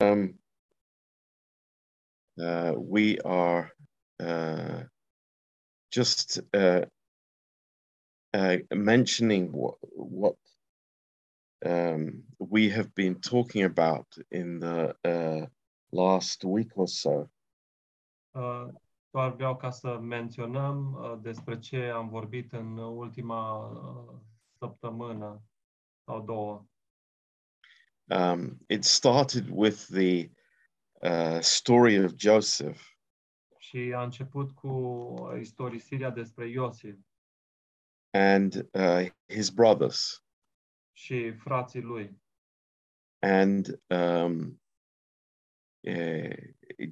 um, uh, we are uh, just uh, uh, mentioning what, what um, we have been talking about in the uh, last week or so. Uh, doar vreau ca să menționăm despre ce am vorbit în ultima săptămână sau două. Um, it started with the uh, story of Joseph. Și a început cu istorisirea despre Iosif and uh, his brothers. și frații lui. And um, uh,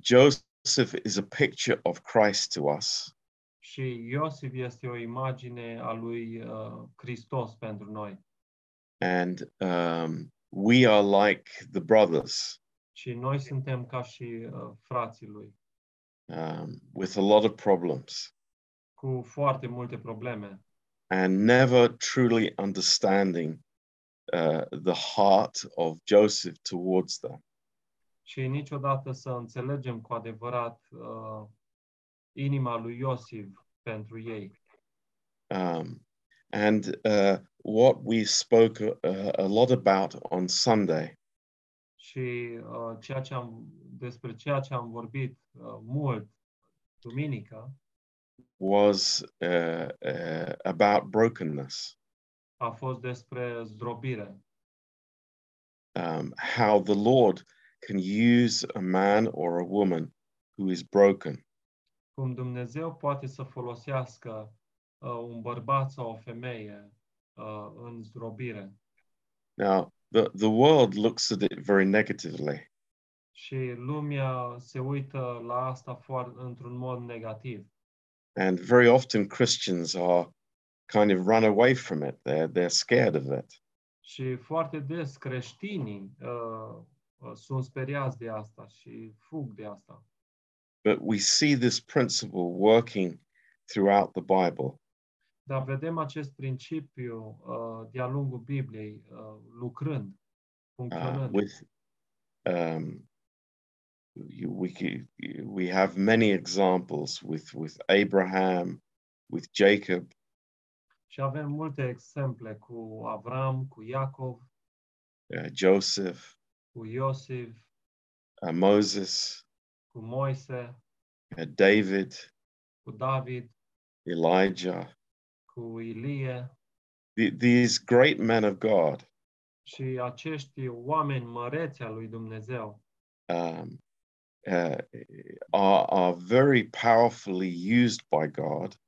Joseph is a picture of Christ to us. Și Iosif este o imagine a lui uh, Hristos pentru noi. And um, we are like the brothers Și noi suntem ca și uh, frații lui, um, with a lot of problems cu foarte multe probleme and never truly understanding uh, the heart of Joseph towards them. și niciodată să înțelegem cu adevărat uh, inima lui Iosif pentru ei. Um, and uh, what we spoke uh, a lot about on Sunday. Și uh, ceea ce am, despre ceea ce am vorbit uh, mult duminică was uh, uh, about brokenness, a fost despre zdrobire. um, how the Lord can use a man or a woman who is broken. Cum Dumnezeu poate să folosească un bărbat sau o femeie uh, în zdrobire. Now, the, the world looks at it very negatively, Și lumea se uită la asta foarte, într-un mod negativ. and very often Christians are kind of run away from it. They're, they're scared of it. Și foarte des creștinii uh, uh, sunt speriați de asta și fug de asta. But we see this principle working throughout the Bible. Dar vedem acest principiu uh, de-a lungul Bibliei uh, lucrând, uh, funcționând. with um, you, we c- we have many examples with with Abraham, with Jacob, Și avem multe exemple cu Avram, cu Iacov, uh, Joseph, cu Iosif, uh, Moses, cu Moise, uh, David, cu David, Elijah. Cu Ilie The, these great men of God și acești oameni măreți al lui Dumnezeu um, uh, are are very powerfully used by God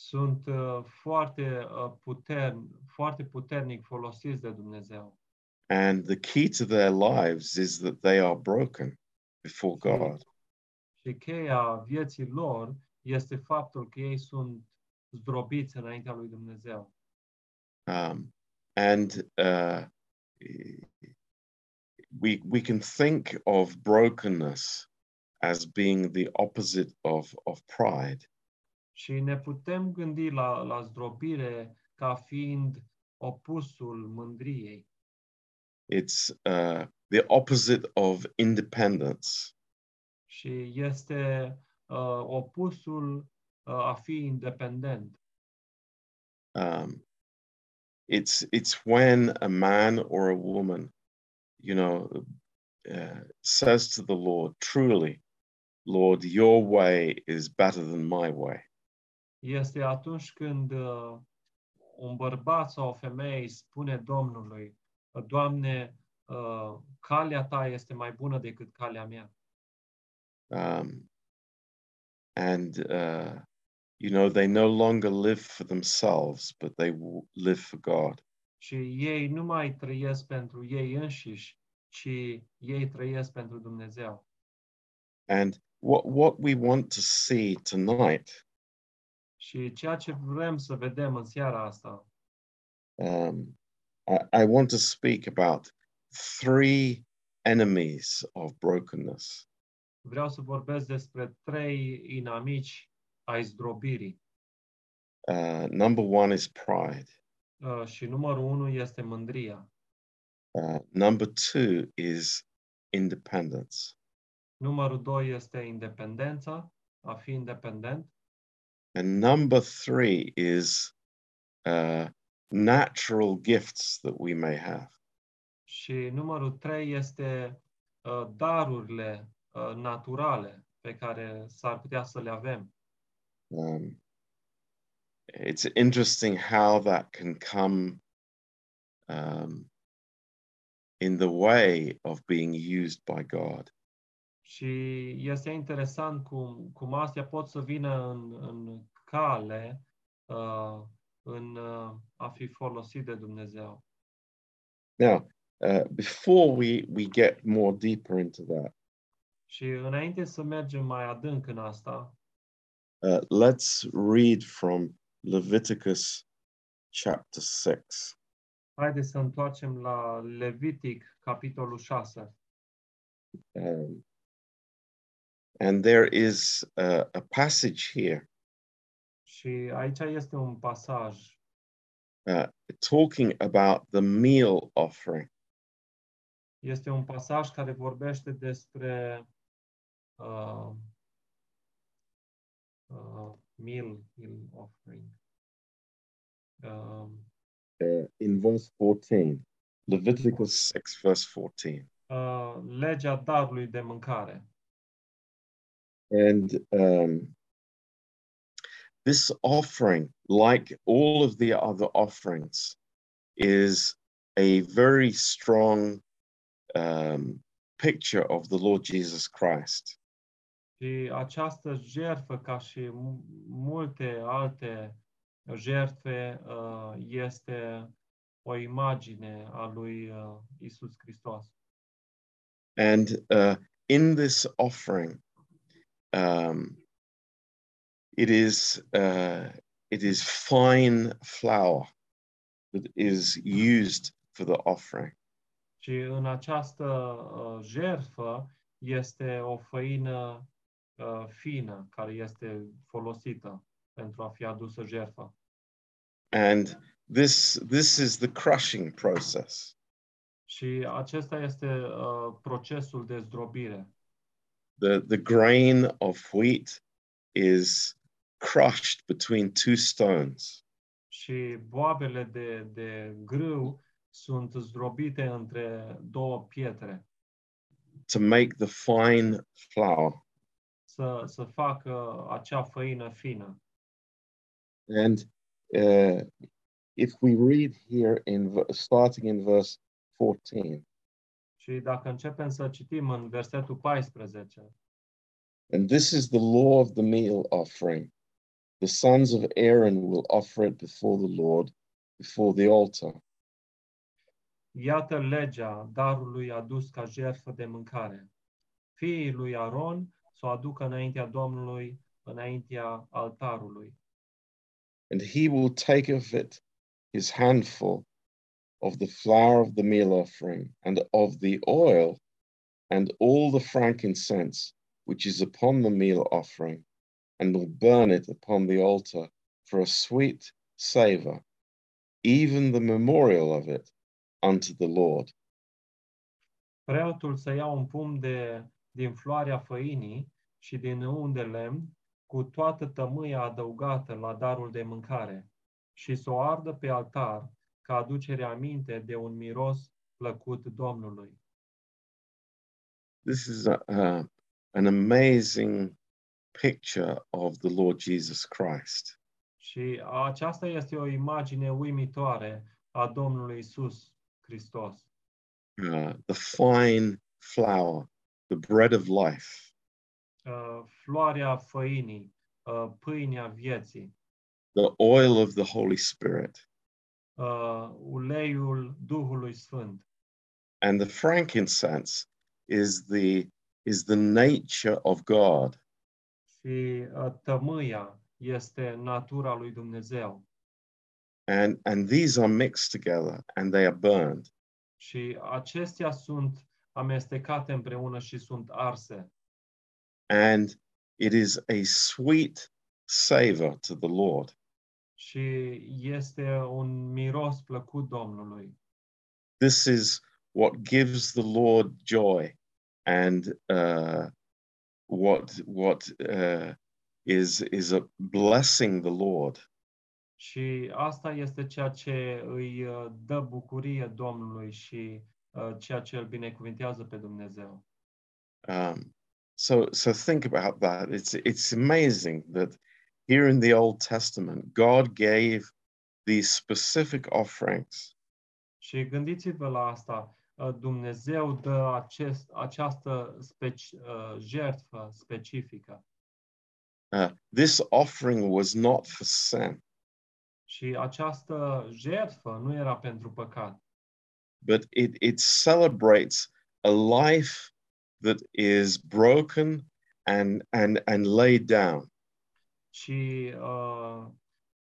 sunt uh, foarte, uh, putern, foarte puternic folosiți de Dumnezeu. And the key to their lives is that they are broken before God. Și cheia vieții lor este faptul că ei sunt zdrobiți înaintea lui Dumnezeu. Um, and uh, we, we can think of brokenness as being the opposite of, of pride. Și ne putem gândi la, la zdrobire ca fiind opusul mândriei. It's uh, the opposite of independence. Și este uh, opusul a fi independent. Um, it's, it's when a man or a woman, you know, uh, says to the Lord, truly, Lord, your way is better than my way. Este atunci când uh, un bărbat sau o femeie spune Domnului, Doamne, uh, calea ta este mai bună decât calea mea. um, and uh, you know they no longer live for themselves but they live for god Și ei nu mai trăiesc pentru ei înșiși, ci ei trăiesc pentru Dumnezeu. and what what we want to see tonight Și ceea ce vrem să vedem în seara asta, um, I, I want to speak about three enemies of brokenness vreau să vorbesc despre trei inamici ai zdrobirii. uh, number one is pride Uh, și numărul unu este mândria. uh, number two is independence. Numărul doi este independența, a fi independent. And number three is uh, natural gifts that we may have. Și numărul trei este uh, darurile uh, naturale pe care s-ar putea să le avem. Um, it's interesting how that can come um, in the way of being used by God. Și este interesant cum, cum astea pot să vină în, în cale uh, în uh, a fi folosit de Dumnezeu. Now, uh, before we, we get more deeper into that, Și înainte să mergem mai adânc în asta, uh, let's read from Leviticus chapter 6. haideți să întoarcem la Levitic, capitolul 6. Um, and there is a, a passage here Și aici este un pasaj uh, talking about the meal offering. Este un pasaj care vorbește despre uh, uh, meal, meal offering. Um, uh, in verse 14, Leviticus 6, verse 14. uh, legea darului de mâncare. And um, this offering, like all of the other offerings, is a very strong um, picture of the Lord Jesus Christ. Și această jertfă, ca și mu- multe alte jertfe, uh, este o imagine a lui uh, Isus Hristos. And uh, in this offering, um, it is uh, it is fine flour that is used for the offering. Și în această uh, jertfă este o făină uh, fină care este folosită pentru a fi adusă jertfa. And this this is the crushing process. Și acesta este uh, procesul de zdrobire. The the grain of wheat is crushed between two stones. Și boabele de, de grâu sunt zdrobite între două pietre to make the fine flour. Să, să facă acea făină fină. And uh, if we read here in starting in verse 14, Și dacă începem să citim în versetul 14, and this is the law of the meal offering. The sons of Aaron will offer it before the Lord, before the altar. Iată legea darului adus ca jertfă de mâncare. Fiii lui Aron să o aducă înaintea Domnului, înaintea altarului. And he will take of it his handful of the flour of the meal offering, and of the oil, and all the frankincense which is upon the meal offering, and will burn it upon the altar for a sweet savor, even the memorial of it unto the Lord. Preotul să ia un pumn de, din floarea făinii și din un de lemn, cu toată tămâia adăugată la darul de mâncare, și să o ardă pe altar, ca aducere aminte de un miros plăcut Domnului. This is a, uh, an amazing picture of the Lord Jesus Christ. Și aceasta este o imagine uimitoare a Domnului Isus Hristos. Uh, the fine flour, the bread of life, Uh, floarea făinii, uh, pâinea vieții, the oil of the Holy Spirit, uh, uleiul Duhului Sfânt. and the frankincense is the is the nature of God. Și uh, tămâia este natura lui Dumnezeu. And and these are mixed together and they are burned. Și acestea sunt amestecate împreună și sunt arse. And it is a sweet savor to the Lord. Și este un miros plăcut Domnului. This is what gives the Lord joy and uh, what what uh, is is a blessing the Lord. Și asta este ceea ce îi uh, dă bucurie Domnului și uh, ceea ce îl binecuvintează pe Dumnezeu. Um, so so think about that. It's it's amazing that here in the Old Testament, God gave these specific offerings Și gândiți-vă la asta. uh, Dumnezeu dă acest, această speci, uh, jertfă specifică. Uh, this offering was not for sin, Și această jertfă nu era pentru păcat, but it, it celebrates a life that is broken and, and, and laid down. ci uh,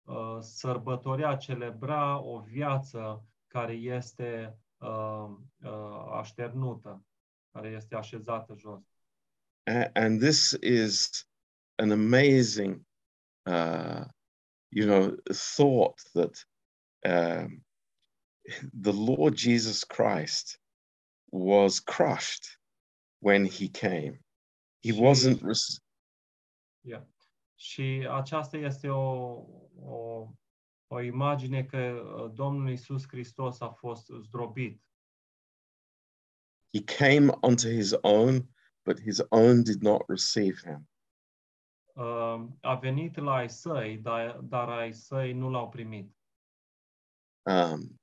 uh, sărbătorea, celebra o viață care este uh, uh, așternută, care este așezată jos. And this is an amazing, uh, you know, thought that um, the Lord Jesus Christ was crushed when he came. He Și- wasn't, Yeah. Și aceasta este o, o, o imagine că uh, Domnul Isus Hristos a fost zdrobit. he came unto his own, but his own did not receive him. Uh, a venit la ai săi, dar, dar ai săi nu l-au primit. Um,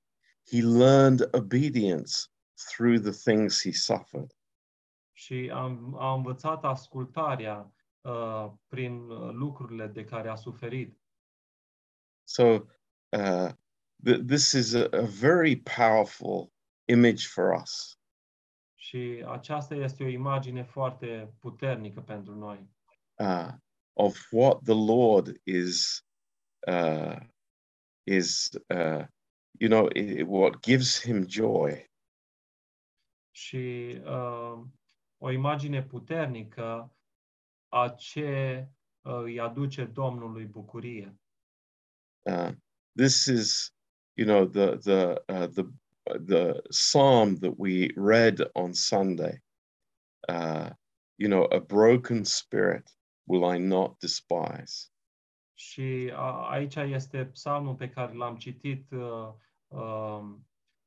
he learned obedience through the things he suffered. Și am, a învățat ascultarea uh, prin uh, lucrurile de care a suferit. So uh, th- this is a, a very powerful image for us. Și aceasta este o imagine foarte puternică pentru noi. uh, of what the Lord is uh, is uh, you know i- what gives him joy. Și uh, o imagine puternică a ce uh, îi aduce Domnului bucurie. Uh, this is you know the the uh, the the psalm that we read on Sunday. Uh, you know, a broken spirit will I not despise. Și a, aici este psalmul pe care l-am citit uh, uh,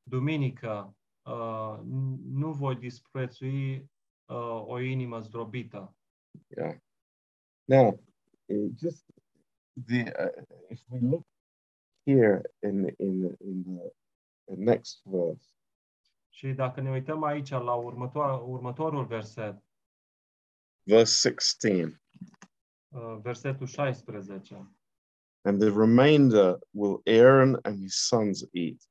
duminică. Uh, n- nu voi disprețui uh, o inimă zdrobită. Yeah. Now, uh, just the uh, if we look here in in in the, the next verse, Și dacă ne uităm aici la următoar, următorul verset, verse sixteen, uh, versetul 16. and the remainder will Aaron and his sons eat.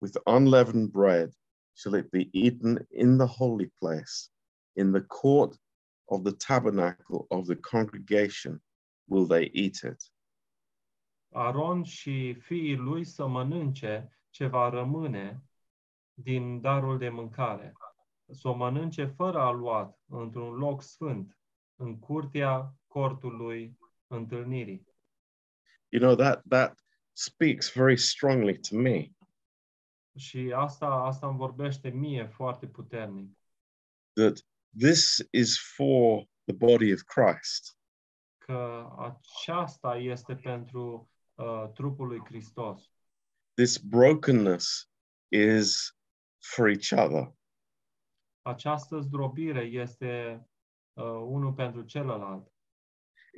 With unleavened bread shall it be eaten in the holy place, in the court of the tabernacle of the congregation will they eat it. Aron și fiii lui să mănânce ce va rămâne din darul de mâncare. Să o mănânce fără aluat, într-un loc sfânt, în curtea cortului întâlnirii. You know that that speaks very strongly to me Și asta, asta îmi vorbește mie foarte puternic. that this is for the body of Christ. Că aceasta este pentru uh, trupul lui Hristos. This brokenness is for each other. Această zdrobire este uh, unul pentru celălalt.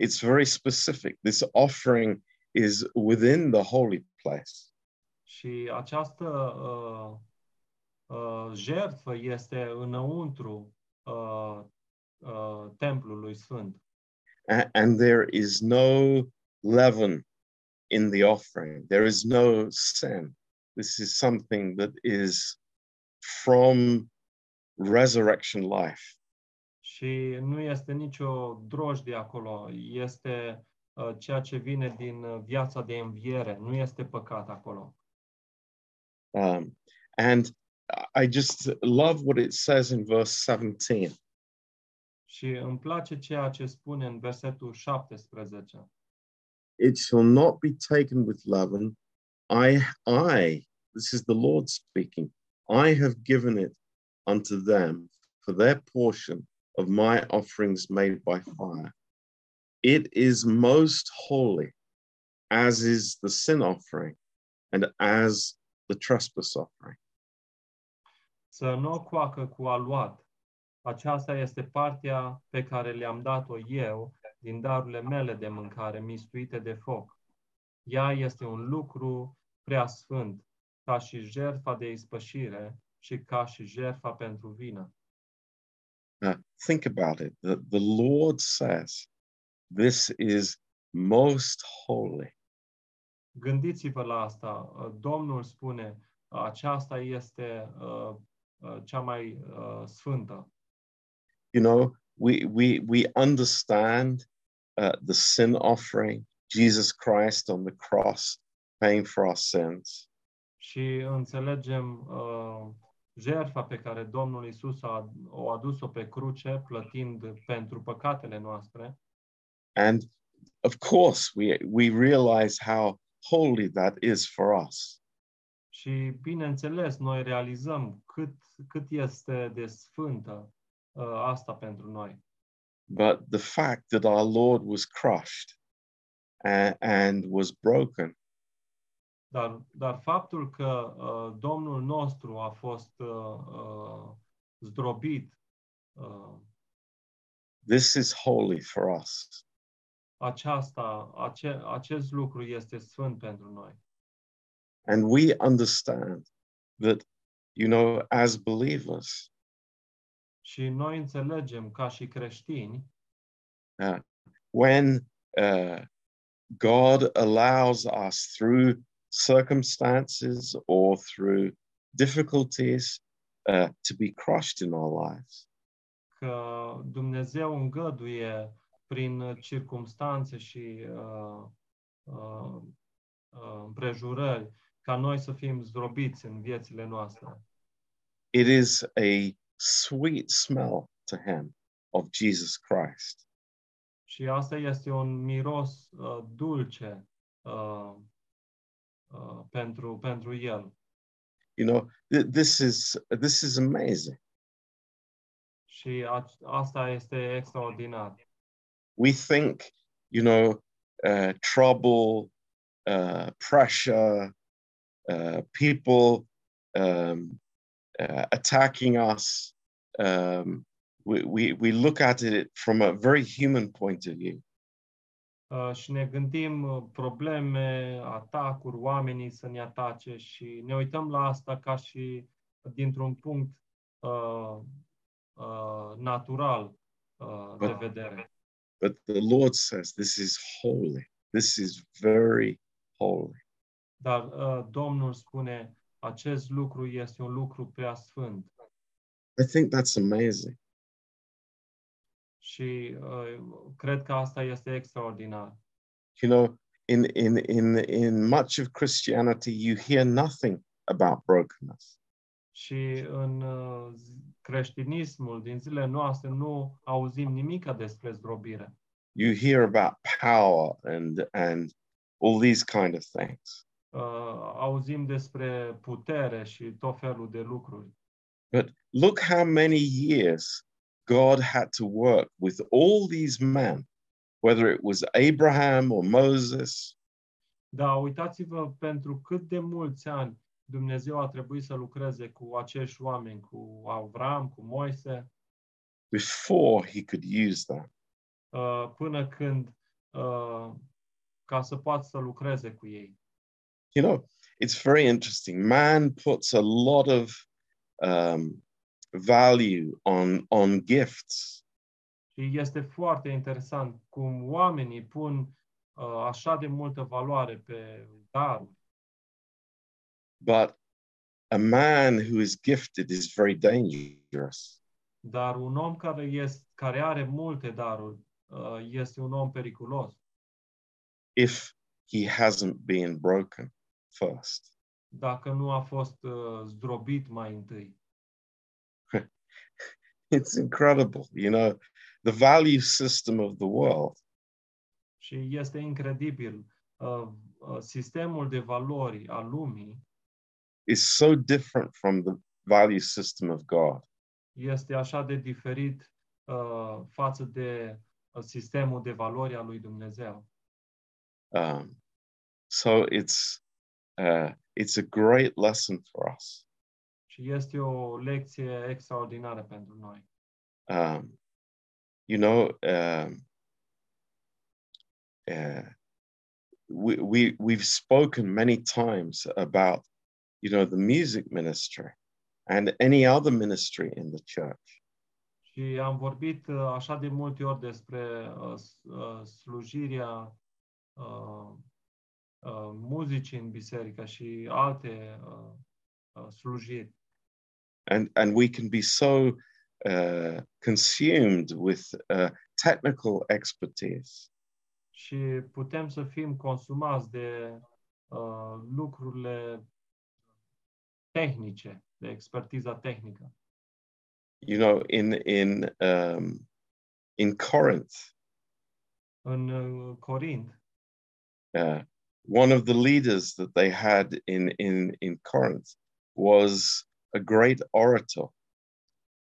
It's very specific. This offering is within the holy place. Și această uh, uh, jertfă este înăuntru uh, uh, templului sfânt. And there is no leaven in the offering. There is no sin. This is something that is from resurrection life. Și nu este nicio drojdie acolo, este uh, ceea ce vine din uh, viața de înviere, nu este păcat acolo. Um, and I just love what it says in verse 17. Și îmi place ceea ce spune în versetul 17. It shall not be taken with leaven. I, I, this is the Lord speaking, I have given it unto them for their portion of my offerings made by fire. It is most holy, as is the sin offering and as the trespass offering. Să nu o coacă cu aluat. Aceasta este partea pe care le-am dat-o eu din darurile mele de mâncare, mistuite de foc. Ea este un lucru prea sfânt, ca și jertfa de ispășire și ca și jertfa pentru vină. Now, think about it. The, the Lord says, This is most holy. Gândiți-vă la asta. Domnul spune, aceasta este uh, uh, cea mai uh, sfântă. You know, we, we, we understand uh, the sin offering, Jesus Christ on the cross paying for our sins. Și înțelegem uh, jertfa pe care Domnul Isus a o adus-o pe cruce, plătind pentru păcatele noastre. And of course, we, we realize how holy that is for us. Și bineînțeles, noi realizăm cât, cât este de sfântă uh, asta pentru noi. But the fact that our Lord was crushed and, and was broken Dar, dar faptul că uh, Domnul nostru a fost uh, uh, zdrobit, uh, this is holy for us. aceasta, ace, acest lucru este sfânt pentru noi. And we understand that, you know, as believers, Și noi înțelegem ca și creștini uh, when uh, God allows us through circumstances or through difficulties uh, to be crushed in our lives, că Dumnezeu îngăduie prin circumstanțe și uh, uh, uh, împrejurări ca noi să fim zdrobiți în viețile noastre. it is a sweet smell to Him of Jesus Christ. Și asta este un miros uh, dulce uh, uh, pentru, pentru el. You know, th- this is this is amazing. Și a, asta este extraordinar. We think, you know, uh, trouble, uh, pressure, uh, people um, uh, attacking us. Um, we, we, we look at it from a very human point of view. Uh, și ne gândim uh, probleme, atacuri, oamenii să ne atace și ne uităm la asta ca și dintr-un punct uh, uh, natural uh, de But- vedere. But the Lord says this is holy. This is very holy. Dar uh, Domnul spune, acest lucru este un lucru prea sfânt. I think that's amazing. Și uh, cred că asta este extraordinar. You know, in in in in much of Christianity, you hear nothing about brokenness. Și în uh, zi- creștinismul din zilele noastre nu auzim nimic despre zdrobire. You hear about power and and all these kind of things. Uh, auzim despre putere și tot felul de lucruri. But look how many years God had to work with all these men, whether it was Abraham or Moses, Dar uitați-vă pentru cât de mulți ani Dumnezeu a trebuit să lucreze cu acești oameni, cu Avram, cu Moise, before he could use them. uh, până când uh, ca să poată să lucreze cu ei. You know, it's very interesting. Man puts a lot of um, value on on gifts, Și este foarte interesant cum oamenii pun uh, așa de multă valoare pe daruri. but a man who is gifted is very dangerous. Dar un om care, este, care are multe daruri uh, este un om periculos if he hasn't been broken first. dacă nu a fost uh, zdrobit mai întâi. It's incredible, you know, the value system of the world Și este incredibil. Uh, uh, sistemul de valori al lumii is so different from the value system of God. este așa de diferit uh, față de uh, sistemul de valori al lui Dumnezeu. Um, so it's uh, it's a great lesson for us. Și este o lecție extraordinară pentru noi. Um, you know, um, uh, we, we we've spoken many times about you know the music ministry and any other ministry in the church. Și am vorbit uh, așa de multe ori despre uh, uh, slujirea uh, uh, muzicii în biserică și alte uh, uh, slujiri. and and we can be so uh, consumed with uh, technical expertise Și putem să fim consumați de uh, lucrurile tehnice, de expertiza tehnică. you know in in um, in corinth În uh, Corint, uh, one of the leaders that they had in in in corinth was a great orator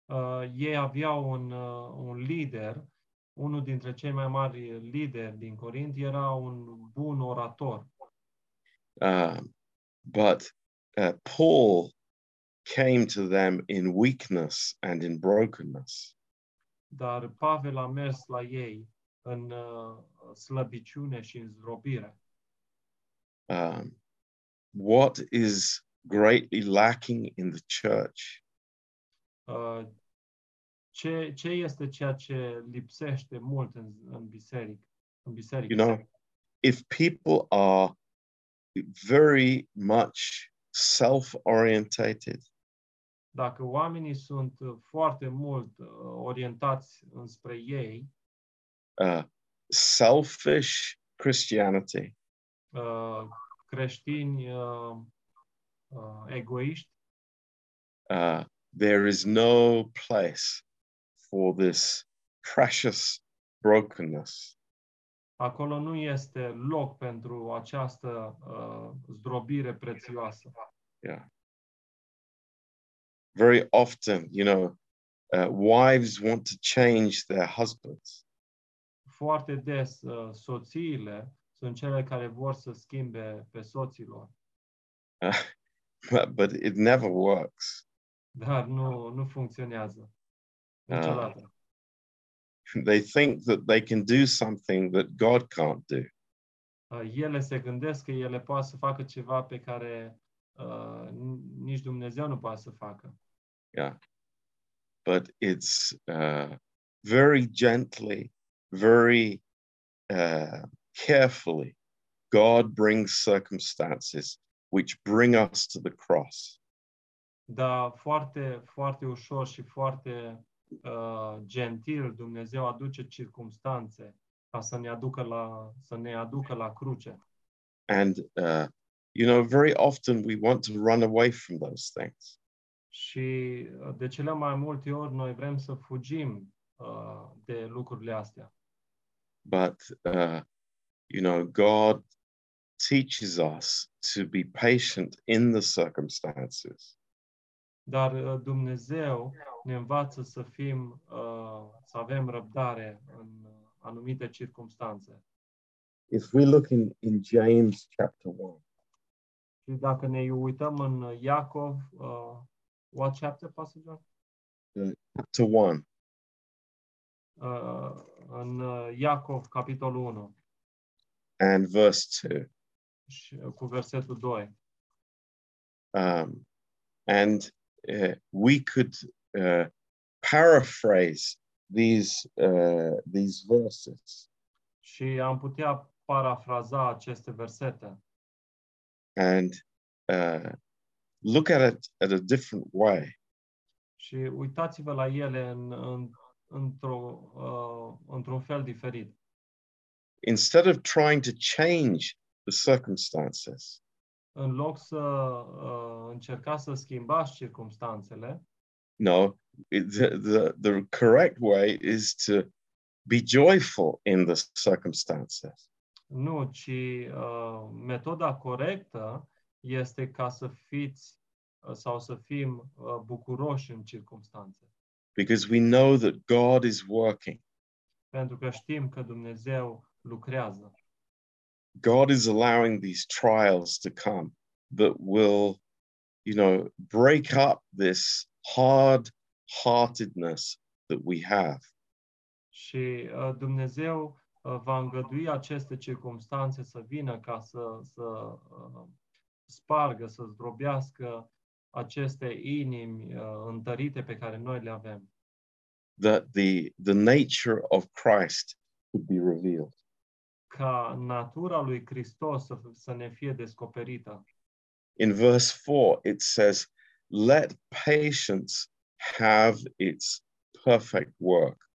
uh, ei aveau un, uh, un lider, unul dintre cei mai mari lideri din Corint era un bun orator. um, but uh, paul came to them in weakness and in brokenness Dar Pavel a mers la ei în uh, slăbiciune și în zdrobire. Um, what is greatly lacking in the church Uh, ce, ce este ceea ce lipsește mult în, în biserică? În biserică. you know if people are very much self-orientated Dacă oamenii sunt foarte mult uh, orientați înspre ei, uh, selfish christianity creștini uh, uh, egoiști, uh, there is no place for this precious brokenness. Acolo nu este loc pentru această uh, zdrobire prețioasă. yeah. Very often you know uh, wives want to change their husbands. Foarte des uh, soțiile sunt cele care vor să schimbe pe soților, but, but it never works dar nu, nu funcționează. Niciodată. they think that they can do something that god can't do Uh, ele se gândesc că ele pot să facă ceva pe care uh, n- nici Dumnezeu nu poate să facă. yeah but it's uh, very gently very uh, carefully god brings circumstances which bring us to the cross Dar foarte, foarte ușor și foarte uh, gentil Dumnezeu aduce circumstanțe ca să ne aducă la, să ne aducă la cruce. and uh, you know very often we want to run away from those things Și uh, de cele mai multe ori noi vrem să fugim uh, de lucrurile astea. but uh, you know god teaches us to be patient in the circumstances Dar uh, Dumnezeu ne învață să fim, uh, să avem răbdare în uh, anumite circumstanțe. if we look in in james chapter 1 Și dacă ne uităm în uh, Iacov, uh, what chapter, Pastor John? chapter 1 Uh, în uh, Iacov, capitolul 1, and verse 2 și, uh, cu versetul 2. um, and uh, we could uh, paraphrase these uh, these verses Și am putea parafraza aceste versete and uh, look at it at a different way. și uitați-vă la ele în, în, într-o, uh, într-un fel diferit. Instead of trying to change the circumstances, În loc să uh, încercați să schimbați circumstanțele, no, the, the the correct way is to be joyful in the circumstances. nu, ci uh, metoda corectă este ca să fiți uh, sau să fim uh, bucuroși în circumstanțe. because we know that God is working. Pentru că știm că Dumnezeu lucrează. God is allowing these trials to come that will, you know, break up this hard heartedness that we have. Și uh, Dumnezeu uh, va îngădui aceste circumstanțe să vină ca să, să uh, spargă, să zdrobească aceste inimi uh, întărite pe care noi le avem. that the the nature of Christ could be revealed. Ca natura lui Hristos să, să ne fie descoperită. In verse 4 it says let patience have its perfect work.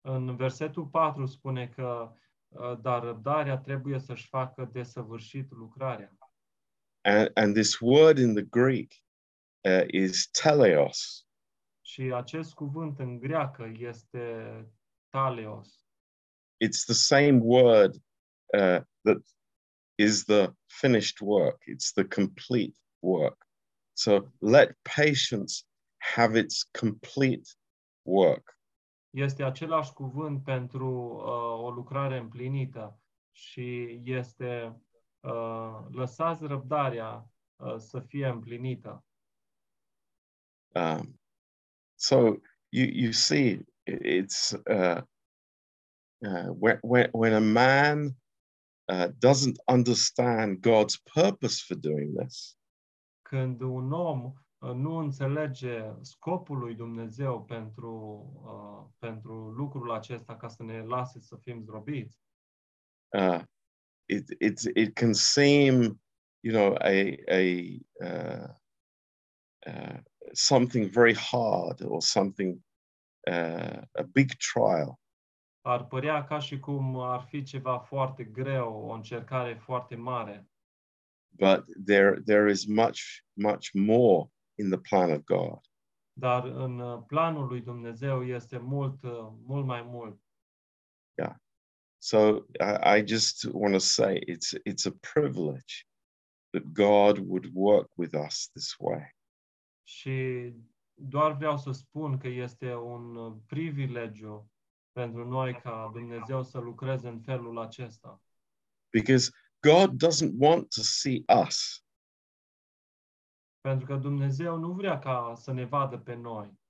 În versetul 4 spune că uh, dar răbdarea trebuie să-și facă desăvârșit lucrarea. And and this word in the Greek uh, is teleos Și acest cuvânt în greacă este taleos. It's the same word uh, that is the finished work. It's the complete work. So let patience have its complete work. Este același cuvânt pentru uh, o lucrare împlinită și este uh, lăsați răbdarea uh, să fie împlinită. Um, so you you see, it's uh, uh, when when when a man uh, doesn't understand God's purpose for doing this, Când un om uh, nu înțelege scopul lui Dumnezeu pentru, uh, pentru lucrul acesta ca să ne lase să fim zdrobiți, uh, it it it can seem, you know, a a uh, uh, something very hard or something uh, a big trial. Ar părea ca și cum ar fi ceva foarte greu, o încercare foarte mare. But there there is much much more in the plan of God. Dar în uh, planul lui Dumnezeu este mult, uh, mult mai mult. So I, I just want to say it's it's a privilege that God would work with us this way. Și doar vreau să spun că este un uh, privilegiu pentru noi ca Dumnezeu să lucreze în felul acesta. Because God doesn't want to see us. Pentru că Dumnezeu nu vrea ca să ne vadă pe noi,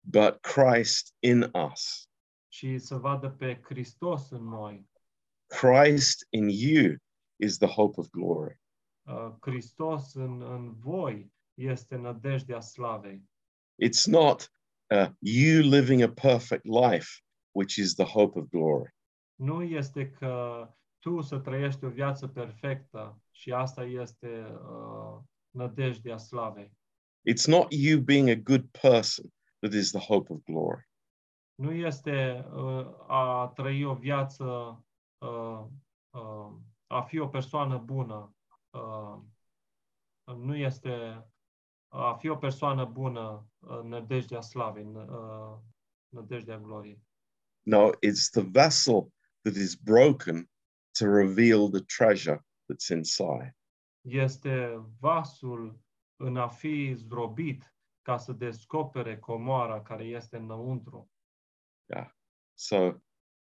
but Christ in us. ci să vadă pe Hristos în noi. Christ in you is the hope of glory. Uh, Hristos în, în voi este nădejdea slavei. It's not uh, you living a perfect life, which is the hope of glory. Nu este că tu să trăiești o viață perfectă și asta este uh, nădejdea slavei. It's not you being a good person that is the hope of glory. Nu este uh, a trăi o viață, uh, uh, a fi o persoană bună. Uh, nu este a fi o persoană bună uh, nădejdea slavei, uh, nădejdea gloriei. No, it's the vessel that is broken to reveal the treasure that's inside. Este vasul în a fi zdrobit ca să descopere comoara care este înăuntru. Yeah. So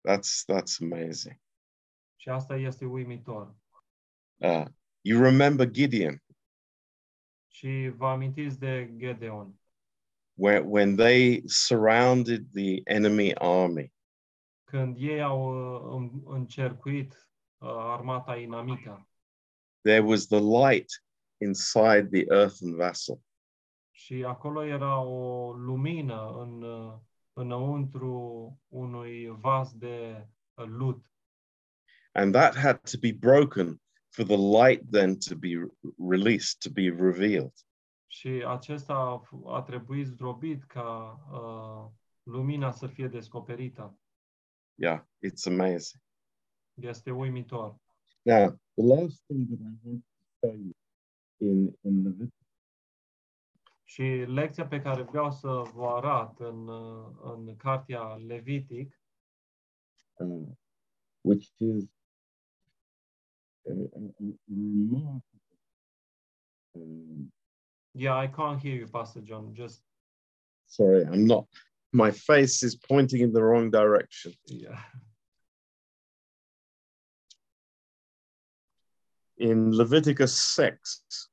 that's that's amazing. Și asta este uimitor. Uh, you remember Gideon Și vă amintiți de Gedeon, when when they surrounded the enemy army. Când ei au uh, în- încercuit uh, armata inamica there was the light inside the earthen vessel. și acolo era o lumină în, uh, înăuntru unui vas de uh, lut. And that had to be broken for the light then to be re- released, to be revealed. Și acesta a, f- a trebuit zdrobit ca uh, lumina să fie descoperită. Yeah, it's amazing. Este uimitor. Now, the last thing that I want to tell you in, in Leviticus Și lecția pe care vreau să vă arăt în, uh, în cartea Levitic uh, which is a, a, a remarkable. Um, Yeah, I can't hear you, Pastor John. Just sorry, I'm not. My face is pointing in the wrong direction. Yeah. In Leviticus 6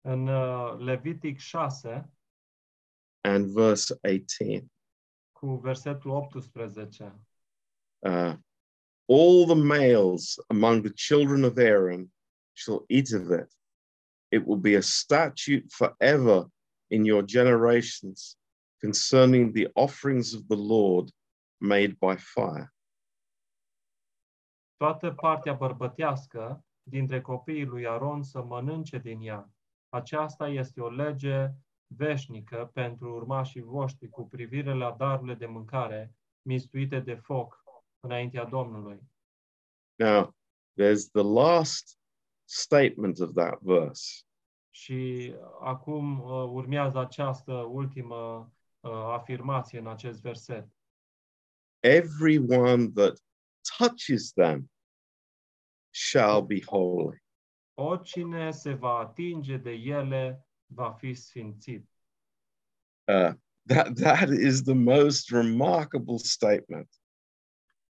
În uh, Levitic 6, and verse 18, cu versetul 18, uh, all the males among the children of Aaron shall eat of it. It will be a statute forever in your generations concerning the offerings of the Lord made by fire. toată partea bărbătească dintre copiii lui Aron să mănânce din ea. Aceasta este o lege veșnică pentru urmașii voștri cu privire la darurile de mâncare mistuite de foc înaintea Domnului. Now, there's the last statement of that verse. Și acum uh, urmează această ultimă uh, afirmație în acest verset. Everyone that touches them shall be holy. Oricine se va atinge de ele va fi sfințit. Uh, that, that is the most remarkable statement.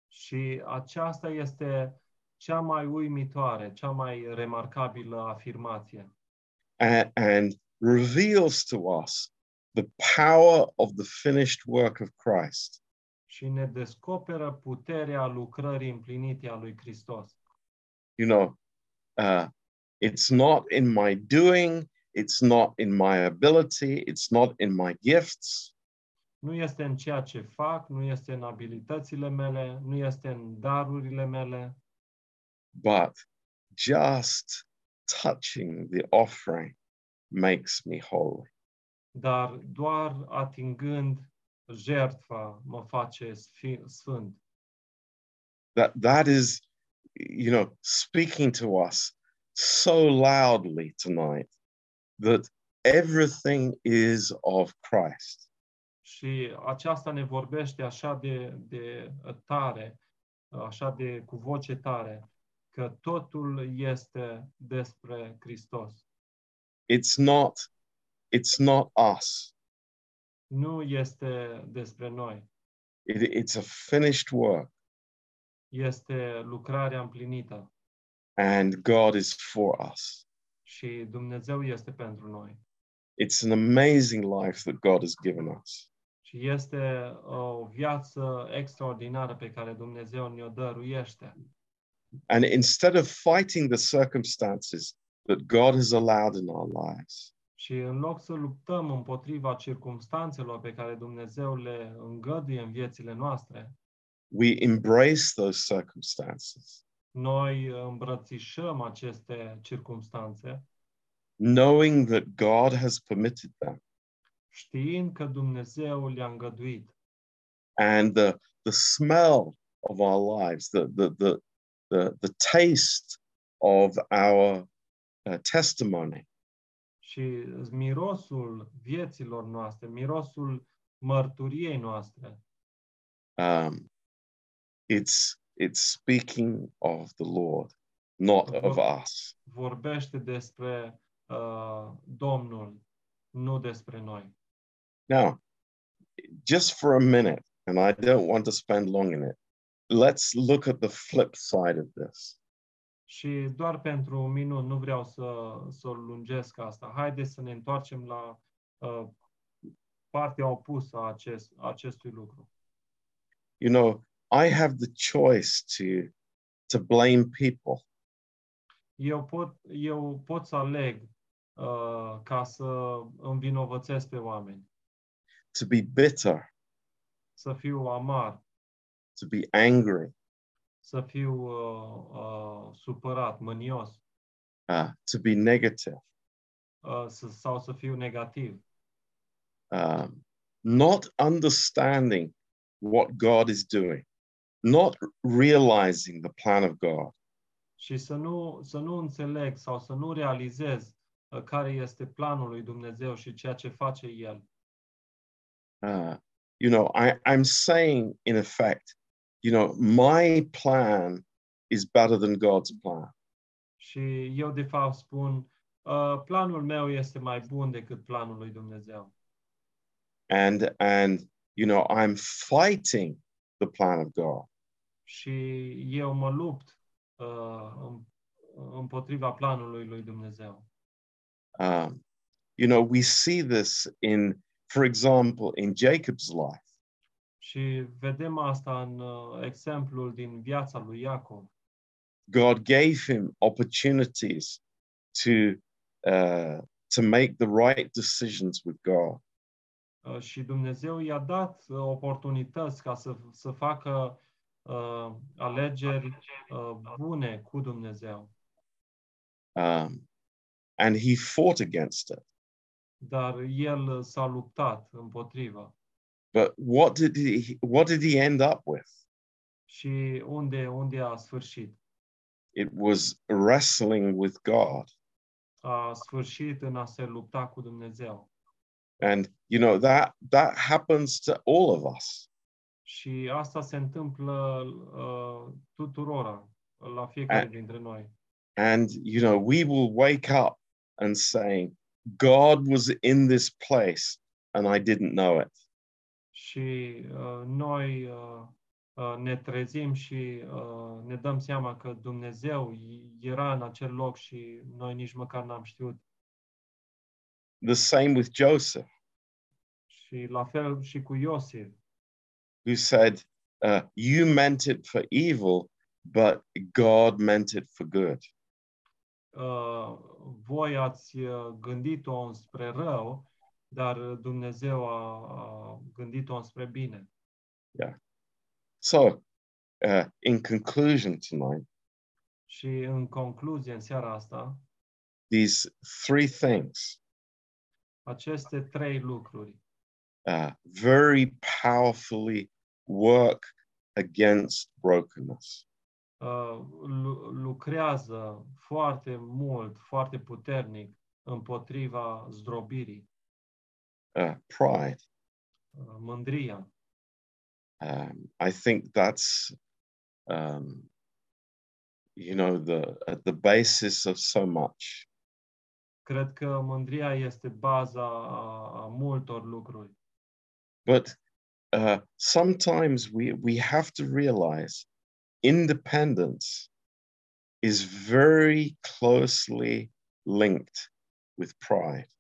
Și aceasta este cea mai uimitoare, cea mai remarcabilă afirmație. and, and reveals to us the power of the finished work of Christ. Și ne descoperă puterea lucrării împlinite a lui Hristos. You know, uh, it's not in my doing, it's not in my ability, it's not in my gifts, Nu este în ceea ce fac, nu este în abilitățile mele, nu este în darurile mele, but just touching the offering makes me holy. Dar doar atingând jertfa mă face sfi- sfânt. That that is, you know, speaking to us so loudly tonight that everything is of Christ. Și aceasta ne vorbește așa de, de tare, așa de cu voce tare, că totul este despre Hristos. it's not it's not us. Nu este despre noi, It- it's a finished work. Este lucrarea împlinită. And god is for us. Și Dumnezeu este pentru noi. it's an amazing life that god has given us. Și este uh, o viață extraordinară pe care Dumnezeu ne-o dăruiește. and instead of fighting the circumstances that god has allowed in our lives Și în loc să luptăm împotriva circumstanțelor pe care Dumnezeu le îngăduie în viețile noastre, we embrace those circumstances. noi îmbrățișăm aceste circumstanțe, knowing that god has permitted them. știind că Dumnezeu le-a îngăduit. and the the smell of our lives the the the the, the taste of our uh, testimony Și mirosul vieților noastre, mirosul mărturiei noastre, um, it's it's speaking of the Lord, not of us. vorbește despre uh, Domnul, nu despre noi. Now, just for a minute, and I don't want to spend long in it. Let's look at the flip side of this. Și doar pentru un minut, nu vreau să, să o lungesc asta. Haideți să ne întoarcem la uh, partea opusă a acest, acestui lucru. You know, I have the choice to to blame people, Eu pot, eu pot să aleg uh, ca să învinovățesc pe oameni, to be bitter, să fiu amar, to be angry, să fiu uh, uh, supărat, mânios, uh, to be negative, uh, sau să fiu negativ, um, not understanding what God is doing, not realizing the plan of God. și să nu, să nu înțeleg sau să nu realizez uh, care este planul lui Dumnezeu și ceea ce face El. uh, you know, I, I'm saying in effect, you know, my plan is better than God's plan. Și eu, de fapt, spun, uh, planul meu este mai bun decât planul lui Dumnezeu. And and you know, I'm fighting the plan of God. Și eu mă lupt uh, în- împotriva planului lui Dumnezeu. Um, you know, we see this in, for example, in Jacob's life. Și vedem asta în uh, exemplul din viața lui Iacov. God gave him opportunities to uh, to make the right decisions with God. Uh, și Dumnezeu i-a dat uh, oportunități ca să, să facă uh, alegeri uh, bune cu Dumnezeu. Um, and he fought against it. Dar el s-a luptat împotriva. But what did he what did he end up with? Și unde, unde a sfârșit? It was wrestling with God. A sfârșit în a se lupta cu Dumnezeu. And you know that that happens to all of us. Și asta se întâmplă uh, tuturora, la fiecare A- dintre noi. And you know, we will wake up and saying, God was in this place and I didn't know it. Și uh, noi uh, ne trezim și uh, ne dăm seama că Dumnezeu era în acel loc și noi nici măcar n-am știut. The same with Joseph, Și la fel și cu Iosif, who said, uh, You meant it for evil, but God meant it for good. uh, voi ați uh, gândit-o spre rău, dar Dumnezeu a, a gândit-o spre bine. So, uh, in conclusion tonight, Și în concluzie, în seara asta, these three things aceste trei lucruri uh, very powerfully work against brokenness. uh, lu- lucrează foarte mult, foarte puternic împotriva zdrobirii, Uh, pride. uh, mândria. Um, I think that's, um, you know, the at the basis of so much. Cred că mândria este baza a, a multor lucruri. But uh, sometimes we we have to realize independence is very closely linked with pride.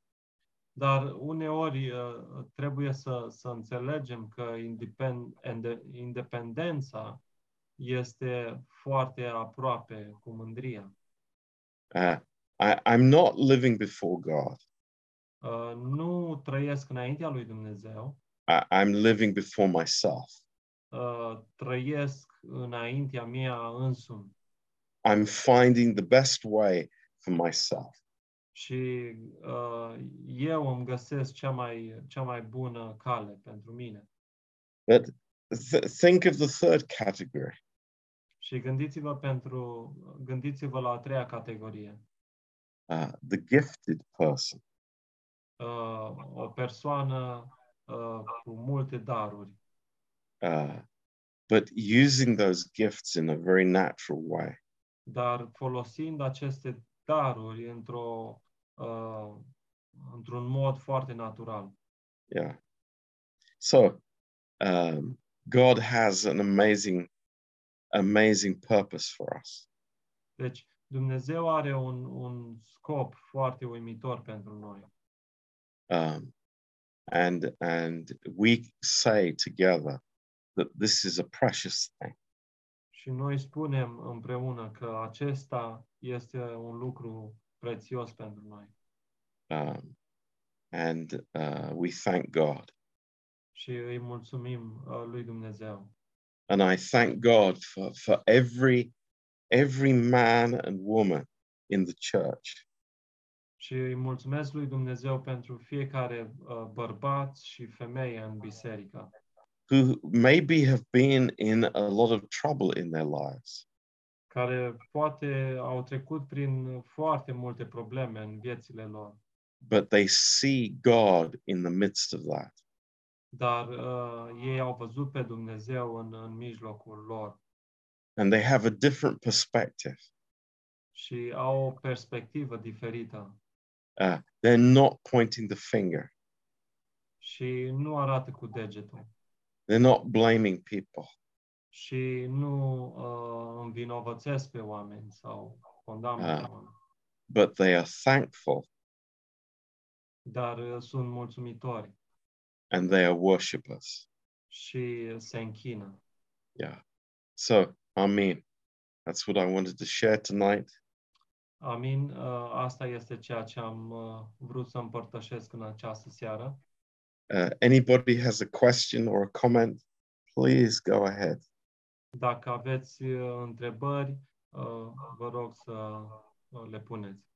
Dar uneori uh, trebuie să, să înțelegem că independ, inde- independența este foarte aproape cu mândria. Uh, I, I'm not living before God. Uh, Nu trăiesc înaintea lui Dumnezeu, I, I'm living before myself. uh, trăiesc înaintea mea însumi I'm finding the best way for myself. Și uh, eu îmi găsesc cea mai, cea mai bună cale pentru mine. But th- think of the third category. Și gândiți-vă pentru gândiți-vă la a treia categorie. uh, the gifted person. Uh, o persoană uh, cu multe daruri, uh, but using those gifts in a very natural way. dar folosind aceste daruri într-o uh, într-un mod foarte natural. Yeah. So um, God has an amazing, amazing purpose for us. Deci Dumnezeu are un, un scop foarte uimitor pentru noi. Um, and and we say together that this is a precious thing. Și noi spunem împreună că acesta este un lucru prețios pentru noi. Um, and uh, we thank God. Și îi mulțumim uh, lui Dumnezeu. And I thank God for, for every every man and woman in the church Și îi mulțumesc lui Dumnezeu pentru fiecare uh, bărbat și femeie în biserică, who maybe have been in a lot of trouble in their lives, care poate au trecut prin foarte multe probleme în viețile lor, but they see God in the midst of that. dar uh, ei au văzut pe Dumnezeu în, în mijlocul lor And they have a different perspective. și au o perspectivă diferită Uh, they're not pointing the finger. și nu arată cu degetul. They're not blaming people. Și nu uh, învinovățesc pe oameni sau condamnă Ah. pe oameni, but they are thankful dar uh, sunt mulțumitori and they are worshippers. și se închină. Yeah. So, Amen. That's what I wanted to share tonight. Amin. Uh, Asta este ceea ce am uh, vrut să împărtășesc în această seară. Uh, anybody has a question or a comment, please go ahead. Dacă aveți uh, întrebări, uh, vă rog să uh, le puneți.